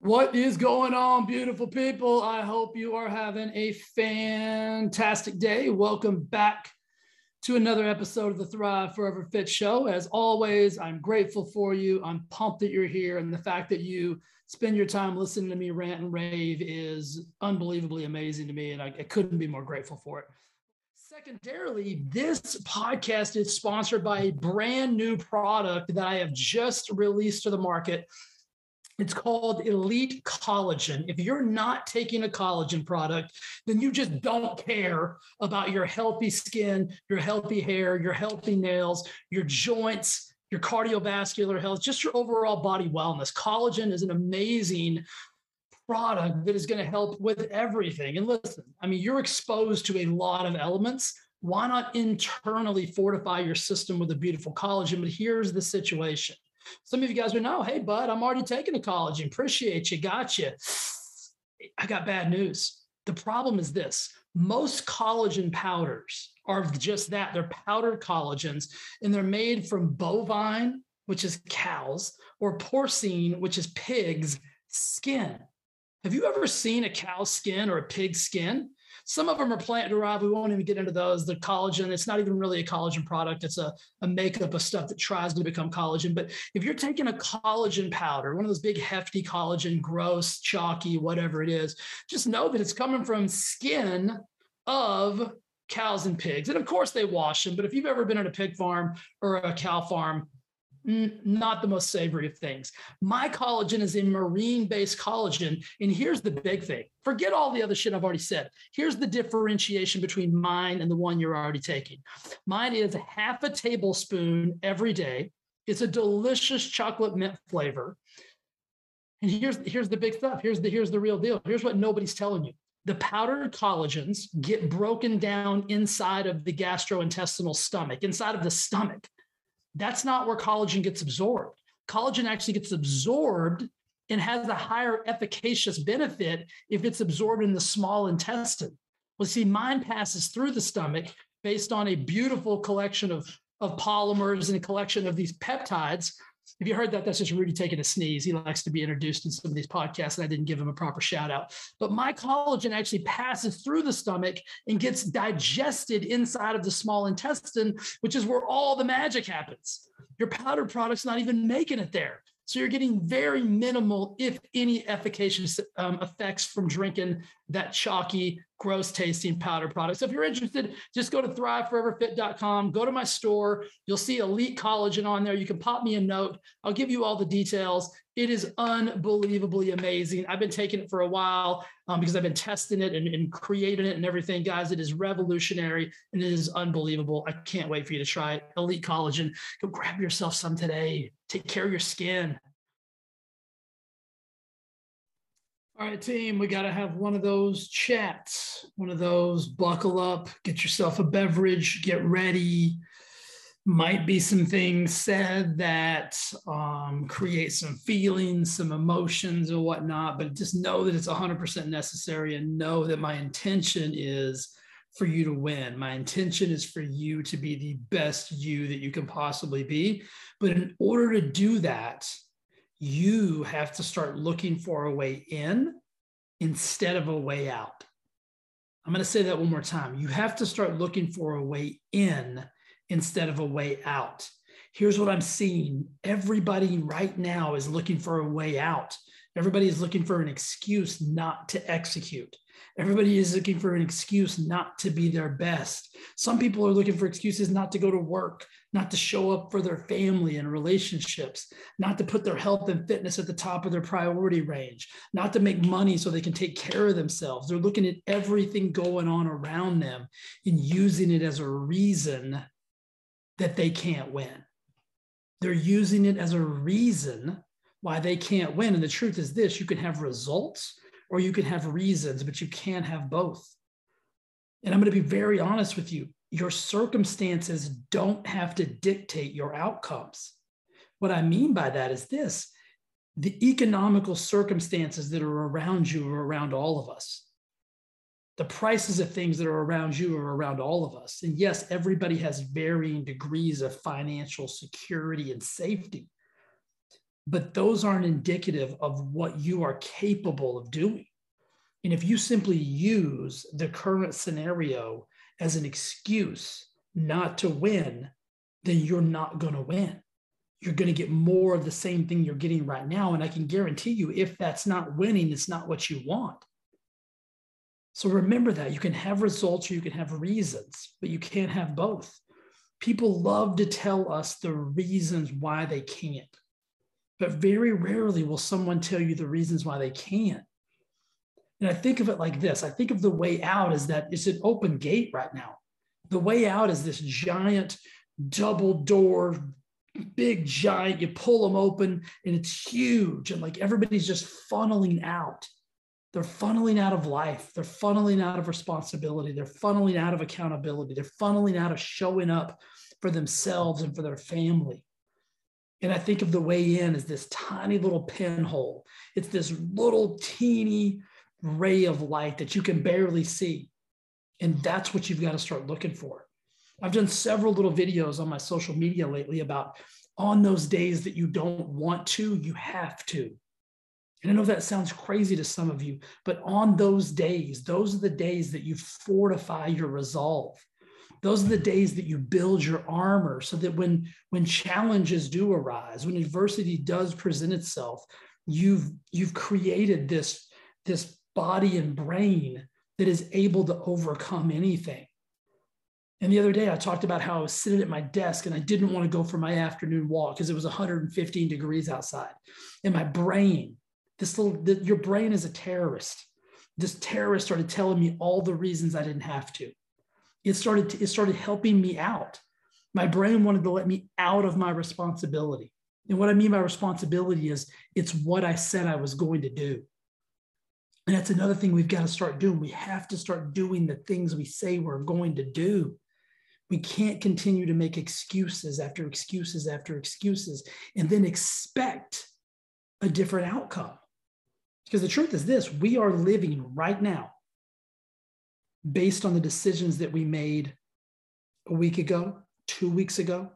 What is going on, beautiful people? I hope you are having a fantastic day. Welcome back to another episode of the Thrive Forever Fit Show. As always, I'm grateful for you. I'm pumped that you're here. And the fact that you spend your time listening to me rant and rave is unbelievably amazing to me. And I, I couldn't be more grateful for it. Secondarily, this podcast is sponsored by a brand new product that I have just released to the market it's called Elite Collagen. If you're not taking a collagen product, then you just don't care about your healthy skin, your healthy hair, your healthy nails, your joints, your cardiovascular health, just your overall body wellness. Collagen is an amazing product that is going to help with everything. And listen, I mean, you're exposed to a lot of elements. Why not internally fortify your system with a beautiful collagen? But here's the situation some of you guys would know, hey, bud, I'm already taking a collagen. Appreciate you. Got you. I got bad news. The problem is this most collagen powders are just that they're powdered collagens, and they're made from bovine, which is cows, or porcine, which is pigs' skin. Have you ever seen a cow's skin or a pig's skin? Some of them are plant derived. We won't even get into those. The collagen, it's not even really a collagen product. It's a, a makeup of stuff that tries to become collagen. But if you're taking a collagen powder, one of those big hefty collagen, gross, chalky, whatever it is, just know that it's coming from skin of cows and pigs. And of course they wash them, but if you've ever been at a pig farm or a cow farm, not the most savory of things. My collagen is a marine based collagen. And here's the big thing forget all the other shit I've already said. Here's the differentiation between mine and the one you're already taking. Mine is half a tablespoon every day. It's a delicious chocolate mint flavor. And here's, here's the big stuff. Here's the, here's the real deal. Here's what nobody's telling you. The powdered collagens get broken down inside of the gastrointestinal stomach, inside of the stomach. That's not where collagen gets absorbed. Collagen actually gets absorbed and has a higher efficacious benefit if it's absorbed in the small intestine. Well, see, mine passes through the stomach based on a beautiful collection of, of polymers and a collection of these peptides if you heard that, that's just Rudy taking a sneeze. He likes to be introduced in some of these podcasts, and I didn't give him a proper shout out. But my collagen actually passes through the stomach and gets digested inside of the small intestine, which is where all the magic happens. Your powder product's not even making it there. So you're getting very minimal, if any, efficacious um, effects from drinking that chalky, gross tasting powder product. So if you're interested, just go to thriveforeverfit.com, go to my store. You'll see Elite Collagen on there. You can pop me a note. I'll give you all the details. It is unbelievably amazing. I've been taking it for a while um, because I've been testing it and, and creating it and everything. Guys, it is revolutionary and it is unbelievable. I can't wait for you to try it. Elite Collagen. Go grab yourself some today. Take care of your skin. All right, team, we got to have one of those chats, one of those buckle up, get yourself a beverage, get ready. Might be some things said that um, create some feelings, some emotions, or whatnot, but just know that it's 100% necessary and know that my intention is for you to win. My intention is for you to be the best you that you can possibly be. But in order to do that, you have to start looking for a way in instead of a way out. I'm going to say that one more time. You have to start looking for a way in instead of a way out. Here's what I'm seeing everybody right now is looking for a way out. Everybody is looking for an excuse not to execute. Everybody is looking for an excuse not to be their best. Some people are looking for excuses not to go to work, not to show up for their family and relationships, not to put their health and fitness at the top of their priority range, not to make money so they can take care of themselves. They're looking at everything going on around them and using it as a reason that they can't win. They're using it as a reason why they can't win. And the truth is this you can have results or you can have reasons, but you can't have both. And I'm going to be very honest with you your circumstances don't have to dictate your outcomes. What I mean by that is this the economical circumstances that are around you are around all of us. The prices of things that are around you are around all of us. And yes, everybody has varying degrees of financial security and safety, but those aren't indicative of what you are capable of doing. And if you simply use the current scenario as an excuse not to win, then you're not going to win. You're going to get more of the same thing you're getting right now. And I can guarantee you, if that's not winning, it's not what you want. So remember that you can have results or you can have reasons, but you can't have both. People love to tell us the reasons why they can't, but very rarely will someone tell you the reasons why they can't. And I think of it like this I think of the way out is that it's an open gate right now. The way out is this giant double door, big giant. You pull them open and it's huge. And like everybody's just funneling out. They're funneling out of life. They're funneling out of responsibility. They're funneling out of accountability. They're funneling out of showing up for themselves and for their family. And I think of the way in as this tiny little pinhole. It's this little teeny ray of light that you can barely see. And that's what you've got to start looking for. I've done several little videos on my social media lately about on those days that you don't want to, you have to. And I know that sounds crazy to some of you, but on those days, those are the days that you fortify your resolve. Those are the days that you build your armor so that when, when challenges do arise, when adversity does present itself, you've, you've created this, this body and brain that is able to overcome anything. And the other day, I talked about how I was sitting at my desk and I didn't want to go for my afternoon walk because it was 115 degrees outside. And my brain, this little, the, your brain is a terrorist. This terrorist started telling me all the reasons I didn't have to. It started, to, it started helping me out. My brain wanted to let me out of my responsibility. And what I mean by responsibility is it's what I said I was going to do. And that's another thing we've got to start doing. We have to start doing the things we say we're going to do. We can't continue to make excuses after excuses after excuses and then expect a different outcome. Because the truth is this we are living right now based on the decisions that we made a week ago, two weeks ago,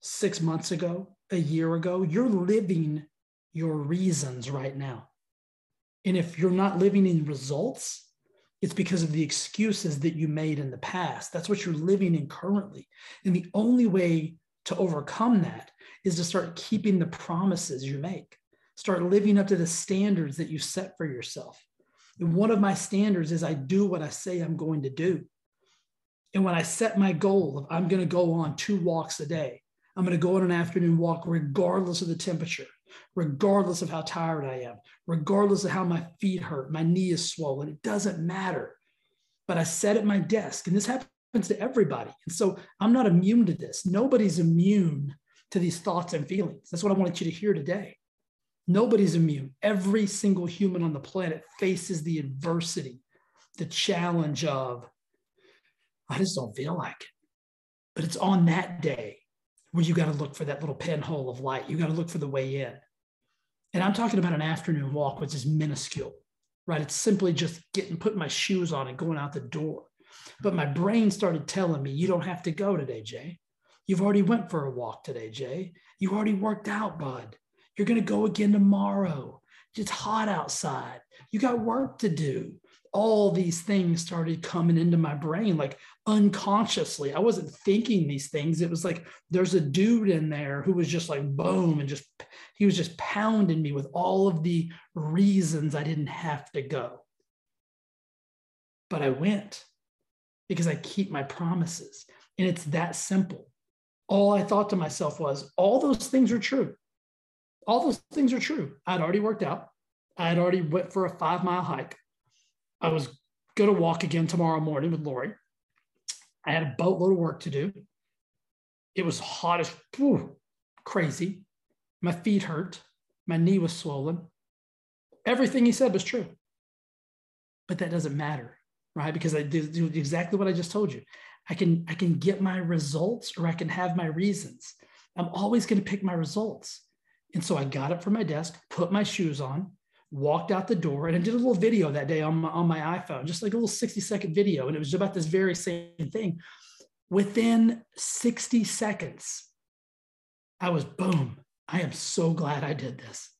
six months ago, a year ago. You're living your reasons right now. And if you're not living in results, it's because of the excuses that you made in the past. That's what you're living in currently. And the only way to overcome that is to start keeping the promises you make, start living up to the standards that you set for yourself. And one of my standards is I do what I say I'm going to do. And when I set my goal of I'm going to go on two walks a day, I'm going to go on an afternoon walk regardless of the temperature regardless of how tired I am, regardless of how my feet hurt, my knee is swollen. It doesn't matter. But I sat at my desk, and this happens to everybody. And so I'm not immune to this. Nobody's immune to these thoughts and feelings. That's what I wanted you to hear today. Nobody's immune. Every single human on the planet faces the adversity, the challenge of, I just don't feel like it. But it's on that day where you got to look for that little pinhole of light. You got to look for the way in. And I'm talking about an afternoon walk, which is minuscule, right? It's simply just getting, putting my shoes on and going out the door. But my brain started telling me, you don't have to go today, Jay. You've already went for a walk today, Jay. You already worked out, bud. You're going to go again tomorrow. It's hot outside. You got work to do all these things started coming into my brain like unconsciously. I wasn't thinking these things. It was like there's a dude in there who was just like boom and just he was just pounding me with all of the reasons I didn't have to go. But I went because I keep my promises. And it's that simple. All I thought to myself was all those things are true. All those things are true. I'd already worked out. I had already went for a five mile hike. I was going to walk again tomorrow morning with Lori. I had a boatload of work to do. It was hot as whew, crazy. My feet hurt. My knee was swollen. Everything he said was true. But that doesn't matter, right? Because I did exactly what I just told you. I can I can get my results or I can have my reasons. I'm always going to pick my results. And so I got up from my desk, put my shoes on, walked out the door, and I did a little video that day on my, on my iPhone, just like a little 60 second video. And it was about this very same thing. Within 60 seconds, I was boom. I am so glad I did this.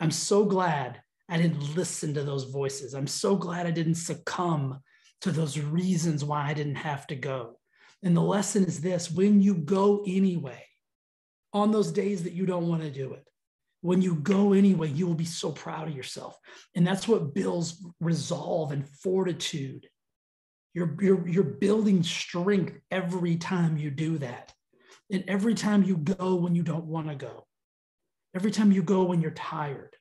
I'm so glad I didn't listen to those voices. I'm so glad I didn't succumb to those reasons why I didn't have to go. And the lesson is this when you go anyway, on those days that you don't want to do it, when you go anyway, you will be so proud of yourself. And that's what builds resolve and fortitude. You're, you're, you're building strength every time you do that. And every time you go when you don't want to go, every time you go when you're tired,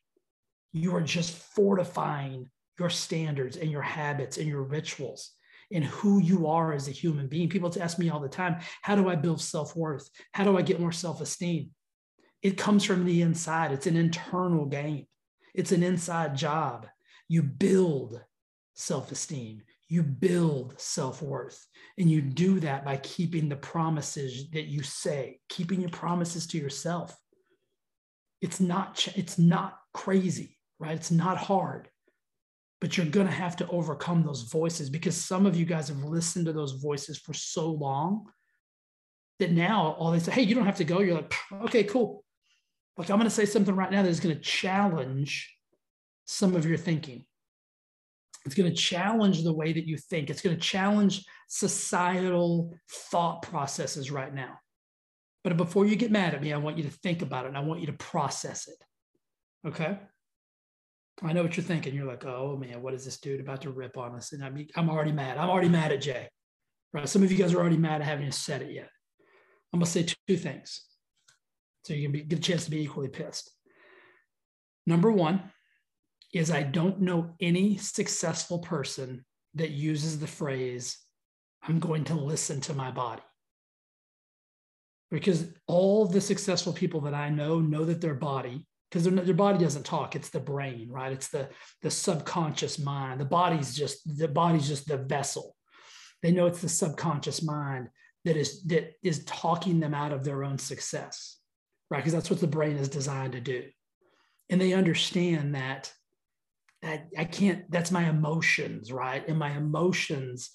you are just fortifying your standards and your habits and your rituals and who you are as a human being. People ask me all the time, how do I build self worth? How do I get more self esteem? It comes from the inside, it's an internal game, it's an inside job. You build self esteem, you build self worth. And you do that by keeping the promises that you say, keeping your promises to yourself. It's not, it's not crazy right? It's not hard, but you're going to have to overcome those voices because some of you guys have listened to those voices for so long that now all they say, hey, you don't have to go. You're like, okay, cool. Like I'm going to say something right now that is going to challenge some of your thinking. It's going to challenge the way that you think. It's going to challenge societal thought processes right now. But before you get mad at me, I want you to think about it and I want you to process it. Okay. I know what you're thinking. You're like, oh man, what is this dude about to rip on us? And I mean, I'm already mad. I'm already mad at Jay. Right. Some of you guys are already mad at having said it yet. I'm gonna say two things. So you can be, get a chance to be equally pissed. Number one is I don't know any successful person that uses the phrase, I'm going to listen to my body. Because all the successful people that I know know that their body because their body doesn't talk it's the brain right it's the the subconscious mind the body's just the body's just the vessel they know it's the subconscious mind that is that is talking them out of their own success right? Because that's what the brain is designed to do. And they understand that that i can't that's my emotions right? And my emotions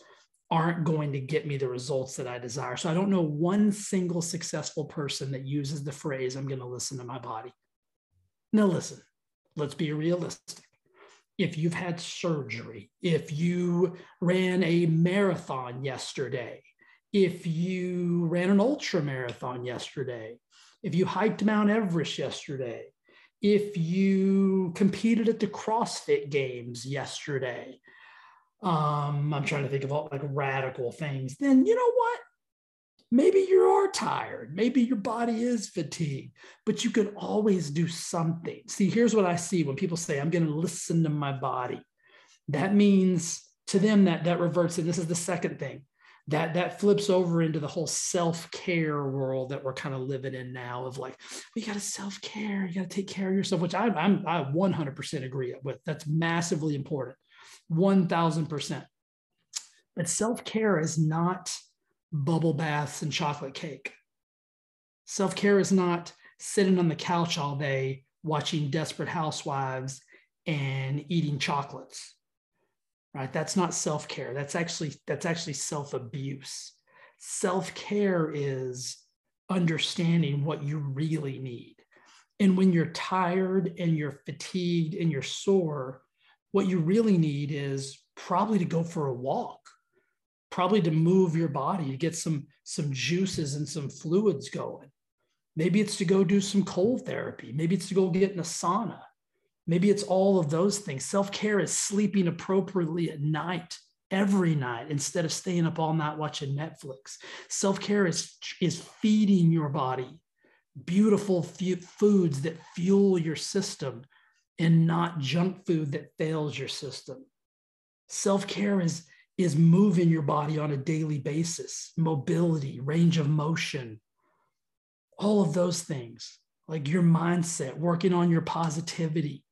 aren't going to get me the results that i desire. So i don't know one single successful person that uses the phrase i'm going to listen to my body. Now, listen, let's be realistic. If you've had surgery, if you ran a marathon yesterday, if you ran an ultra marathon yesterday, if you hiked Mount Everest yesterday, if you competed at the CrossFit Games yesterday, um, I'm trying to think of all like radical things, then you know what? maybe you are tired. Maybe your body is fatigued but you can always do something. See here's what i see when people say i'm going to listen to my body. That means to them that that reverts and this is the second thing that that flips over into the whole self-care world that we're kind of living in now of like we got to self-care you got to take care of yourself which I, I'm, I 100% agree with that's massively important 1000% but self-care is not bubble baths and chocolate cake. Self care is not sitting on the couch all day watching Desperate Housewives and eating chocolates. Right? That's not self care. That's actually that's actually self abuse. Self care is understanding what you really need. And when you're tired and you're fatigued and you're sore, what you really need is probably to go for a walk probably to move your body to get some some juices and some fluids going maybe it's to go do some cold therapy maybe it's to go get in a sauna maybe it's all of those things. Self-care is sleeping appropriately at night every night instead of staying up all night watching netflix. Self-care is is feeding your body beautiful f- foods that fuel your system and not junk food that fails your system. Self-care is is moving your body on a daily basis, mobility, range of motion, all of those things, like your mindset, working on your positivity,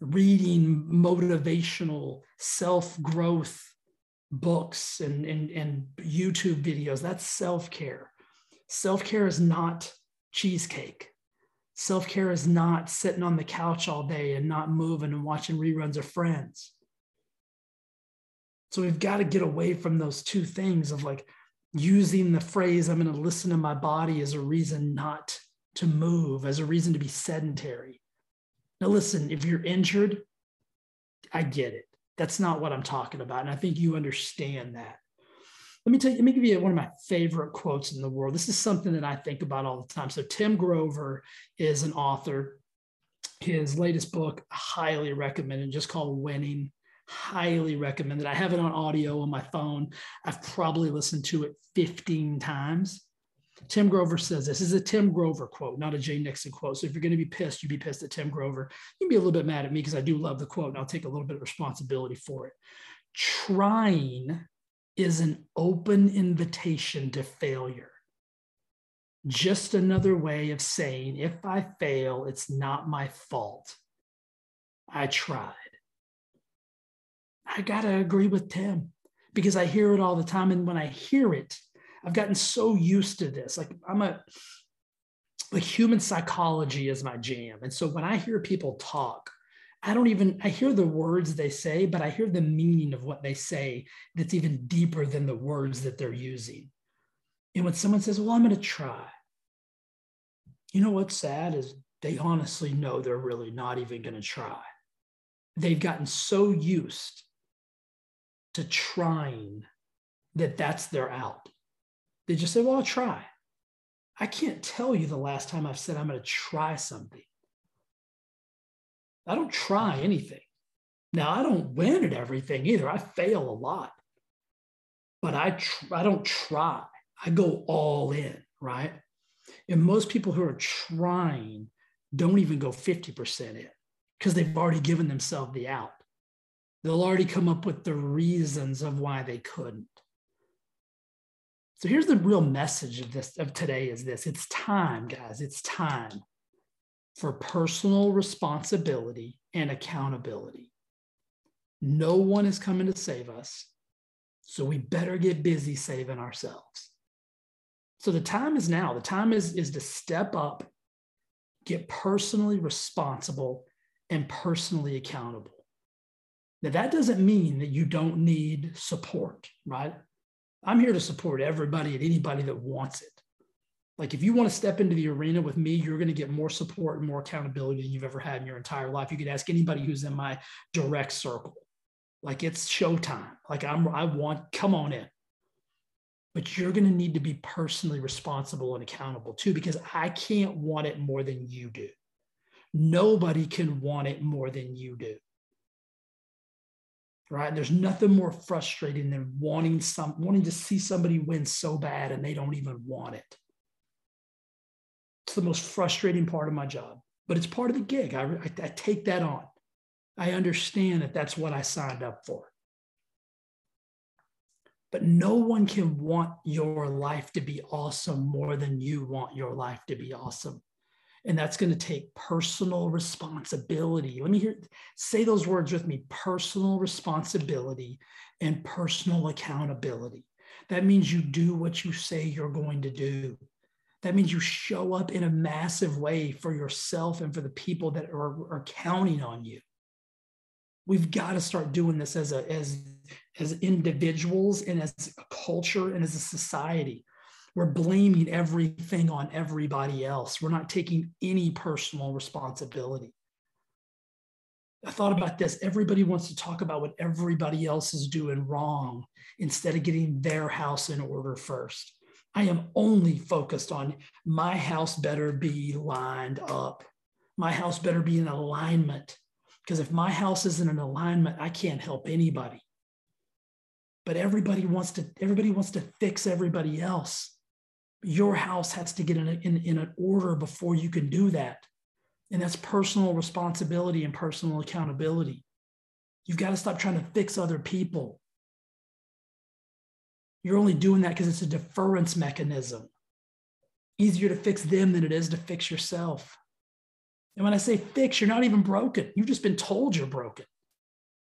reading motivational self growth books and, and, and YouTube videos. That's self care. Self care is not cheesecake. Self care is not sitting on the couch all day and not moving and watching reruns of Friends. So we've got to get away from those two things of like using the phrase, I'm going to listen to my body as a reason not to move, as a reason to be sedentary. Now, listen, if you're injured, I get it. That's not what I'm talking about. And I think you understand that. Let me tell you, let me give you one of my favorite quotes in the world. This is something that I think about all the time. So, Tim Grover is an author. His latest book, highly recommended, just called Winning. Highly recommended. I have it on audio on my phone. I've probably listened to it 15 times. Tim Grover says this. this is a Tim Grover quote, not a Jay Nixon quote. So if you're going to be pissed, you'd be pissed at Tim Grover. You can be a little bit mad at me because I do love the quote and I'll take a little bit of responsibility for it. Trying is an open invitation to failure. Just another way of saying, if I fail, it's not my fault. I tried. I got to agree with Tim because I hear it all the time. And when I hear it, I've gotten so used to this. Like, I'm a, like, human psychology is my jam. And so when I hear people talk, I don't even, I hear the words they say, but I hear the meaning of what they say that's even deeper than the words that they're using. And when someone says, Well, I'm going to try, you know what's sad is they honestly know they're really not even going to try. They've gotten so used to trying that that's their out. They just say, Well, I'll try. I can't tell you the last time I've said I'm going to try something. I don't try anything. Now, I don't win at everything either. I fail a lot, but I, tr- I don't try. I go all in, right? And most people who are trying don't even go 50% in because they've already given themselves the out. They'll already come up with the reasons of why they couldn't. So here's the real message of this of today is this. It's time, guys. It's time for personal responsibility and accountability. No one is coming to save us. So we better get busy saving ourselves. So the time is now. The time is, is to step up, get personally responsible, and personally accountable. Now, that doesn't mean that you don't need support, right? I'm here to support everybody and anybody that wants it. Like if you want to step into the arena with me, you're going to get more support and more accountability than you've ever had in your entire life. You could ask anybody who's in my direct circle. Like it's showtime. Like I'm I want come on in. But you're going to need to be personally responsible and accountable too because I can't want it more than you do. Nobody can want it more than you do. Right? There's nothing more frustrating than wanting some wanting to see somebody win so bad and they don't even want it. It's the most frustrating part of my job, but it's part of the gig. I, I, I take that on. I understand that that's what I signed up for. But no one can want your life to be awesome more than you want your life to be awesome. And that's going to take personal responsibility. Let me hear say those words with me personal responsibility and personal accountability. That means you do what you say you're going to do. That means you show up in a massive way for yourself and for the people that are, are counting on you. We've got to start doing this as a as as individuals and as a culture and as a society. We're blaming everything on everybody else. We're not taking any personal responsibility. I thought about this. Everybody wants to talk about what everybody else is doing wrong instead of getting their house in order first. I am only focused on my house better be lined up. My house better be in alignment. Because if my house isn't in alignment, I can't help anybody. But everybody wants to, everybody wants to fix everybody else. Your house has to get in, a, in, in an order before you can do that. And that's personal responsibility and personal accountability. You've got to stop trying to fix other people. You're only doing that because it's a deference mechanism. Easier to fix them than it is to fix yourself. And when I say fix, you're not even broken. You've just been told you're broken.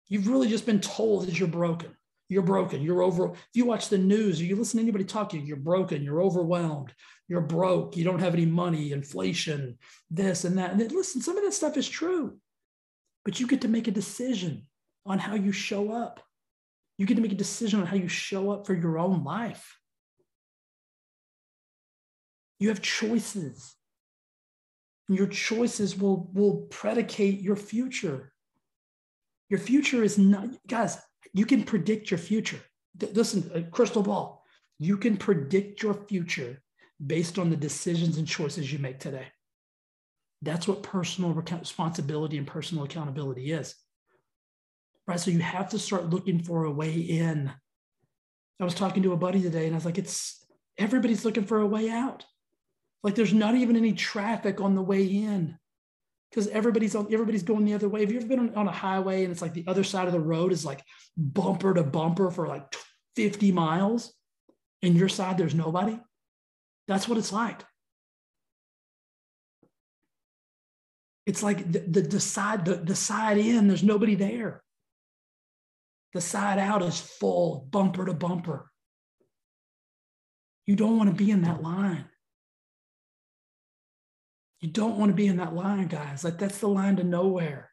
You've really just been told that you're broken. You're broken. You're over. If you watch the news or you listen to anybody talking, you're broken. You're overwhelmed. You're broke. You don't have any money, inflation, this and that. And then, listen, some of that stuff is true, but you get to make a decision on how you show up. You get to make a decision on how you show up for your own life. You have choices. And your choices will, will predicate your future. Your future is not, guys, you can predict your future. Listen, a crystal ball. You can predict your future based on the decisions and choices you make today. That's what personal responsibility and personal accountability is. Right. So you have to start looking for a way in. I was talking to a buddy today and I was like, it's everybody's looking for a way out. Like there's not even any traffic on the way in because everybody's on everybody's going the other way. Have you ever been on, on, a highway and it's like the other side of the road is like bumper to bumper for like 50 miles, and your side there's nobody? That's what it's like. It's like the, the, the side the, the side in there's nobody there. The side out is full, bumper to bumper. You don't want to be in that line. You don't want to be in that line, guys. Like that's the line to nowhere.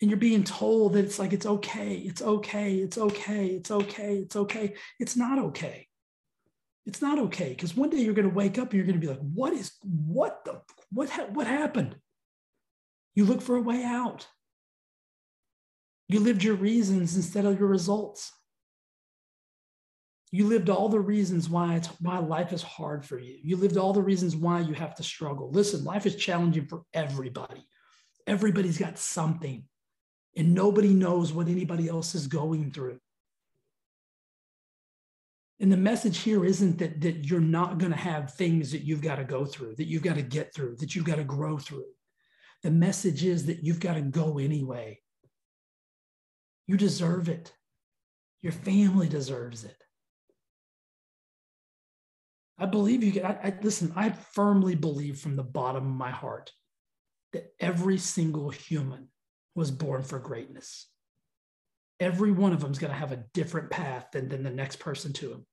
And you're being told that it's like, it's okay, it's okay, it's okay, it's okay, it's okay. It's not okay. It's not okay because one day you're going to wake up and you're going to be like, what is, what the, what, ha- what happened? You look for a way out. You lived your reasons instead of your results. You lived all the reasons why it's why life is hard for you. You lived all the reasons why you have to struggle. Listen, life is challenging for everybody. Everybody's got something, and nobody knows what anybody else is going through. And the message here isn't that, that you're not going to have things that you've got to go through, that you've got to get through, that you've got to grow through. The message is that you've got to go anyway. You deserve it. Your family deserves it. I believe you can. I, I, listen, I firmly believe from the bottom of my heart that every single human was born for greatness. Every one of them is going to have a different path than, than the next person to him.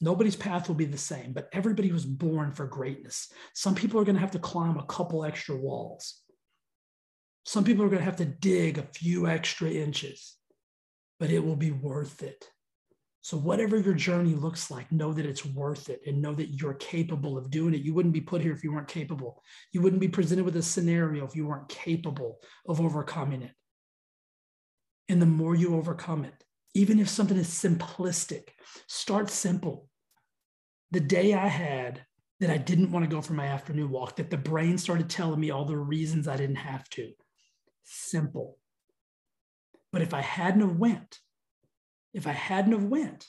Nobody's path will be the same, but everybody was born for greatness. Some people are going to have to climb a couple extra walls. Some people are going to have to dig a few extra inches, but it will be worth it. So, whatever your journey looks like, know that it's worth it and know that you're capable of doing it. You wouldn't be put here if you weren't capable. You wouldn't be presented with a scenario if you weren't capable of overcoming it. And the more you overcome it, even if something is simplistic, start simple. The day I had that I didn't want to go for my afternoon walk, that the brain started telling me all the reasons I didn't have to. Simple. But if I hadn't have went, if I hadn't have went,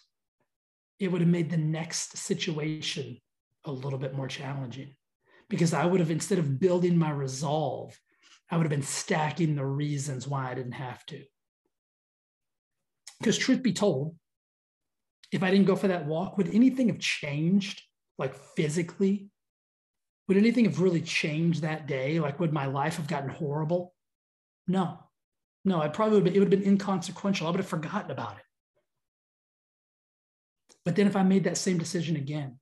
it would have made the next situation a little bit more challenging because I would have, instead of building my resolve, I would have been stacking the reasons why I didn't have to. Because, truth be told, if I didn't go for that walk, would anything have changed, like physically? Would anything have really changed that day? Like, would my life have gotten horrible? No, no, I probably would have, it would have been inconsequential. I would have forgotten about it. But then if I made that same decision again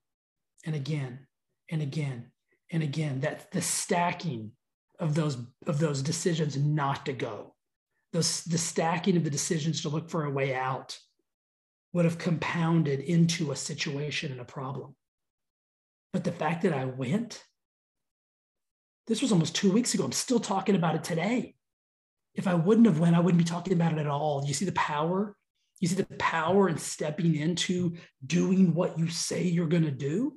and again and again and again, that the stacking of those of those decisions not to go, those the stacking of the decisions to look for a way out would have compounded into a situation and a problem. But the fact that I went, this was almost two weeks ago. I'm still talking about it today. If I wouldn't have went, I wouldn't be talking about it at all. You see the power you see the power in stepping into doing what you say you're going to do?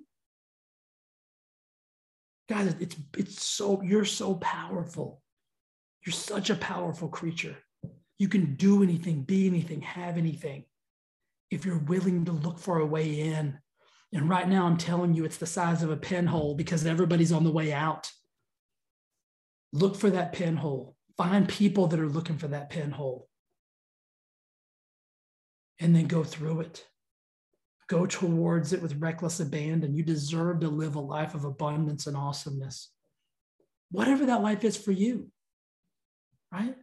Guys, it's it's so you're so powerful. You're such a powerful creature. You can do anything, be anything, have anything if you're willing to look for a way in. And right now, I'm telling you, it's the size of a pinhole because everybody's on the way out. Look for that pinhole. Find people that are looking for that pinhole and then go through it. Go towards it with reckless abandon. You deserve to live a life of abundance and awesomeness. Whatever that life is for you, right?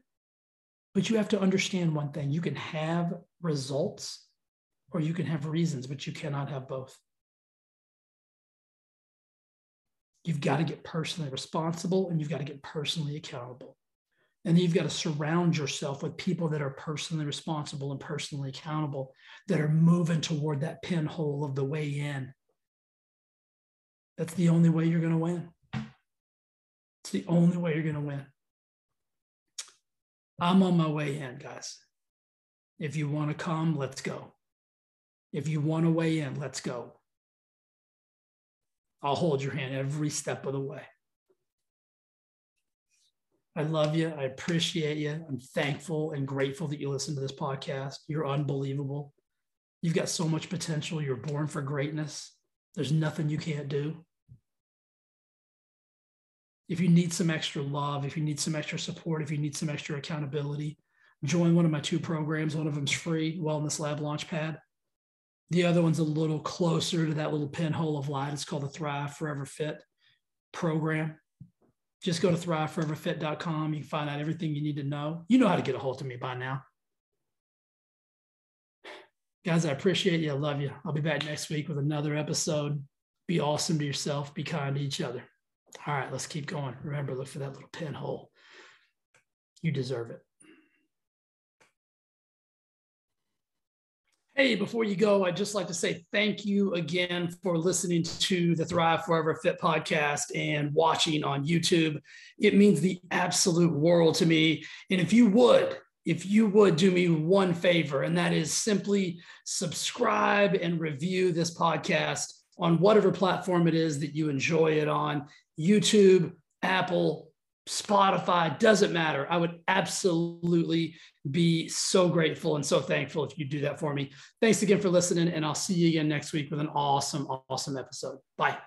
But you have to understand one thing you can have results or you can have reasons, but you cannot have both. You've got to get personally responsible and you've got to get personally accountable. And you've got to surround yourself with people that are personally responsible and personally accountable, that are moving toward that pinhole of the way in. That's the only way you're going to win. It's the only way you're going to win. I'm on my way in, guys. If you want to come, let's go. If you want to weigh in, let's go. I'll hold your hand every step of the way. I love you. I appreciate you. I'm thankful and grateful that you listen to this podcast. You're unbelievable. You've got so much potential. You're born for greatness. There's nothing you can't do. If you need some extra love, if you need some extra support, if you need some extra accountability, join one of my two programs. One of them's free, Wellness Lab Launchpad. The other one's a little closer to that little pinhole of light. It's called the Thrive Forever Fit program. Just go to thriveforeverfit.com. You can find out everything you need to know. You know how to get a hold of me by now. Guys, I appreciate you. I love you. I'll be back next week with another episode. Be awesome to yourself. Be kind to each other. All right, let's keep going. Remember, look for that little pinhole. You deserve it. Hey, before you go, I'd just like to say thank you again for listening to the Thrive Forever Fit podcast and watching on YouTube. It means the absolute world to me. And if you would, if you would do me one favor, and that is simply subscribe and review this podcast on whatever platform it is that you enjoy it on YouTube, Apple, Spotify, doesn't matter. I would absolutely be so grateful and so thankful if you do that for me. Thanks again for listening, and I'll see you again next week with an awesome, awesome episode. Bye.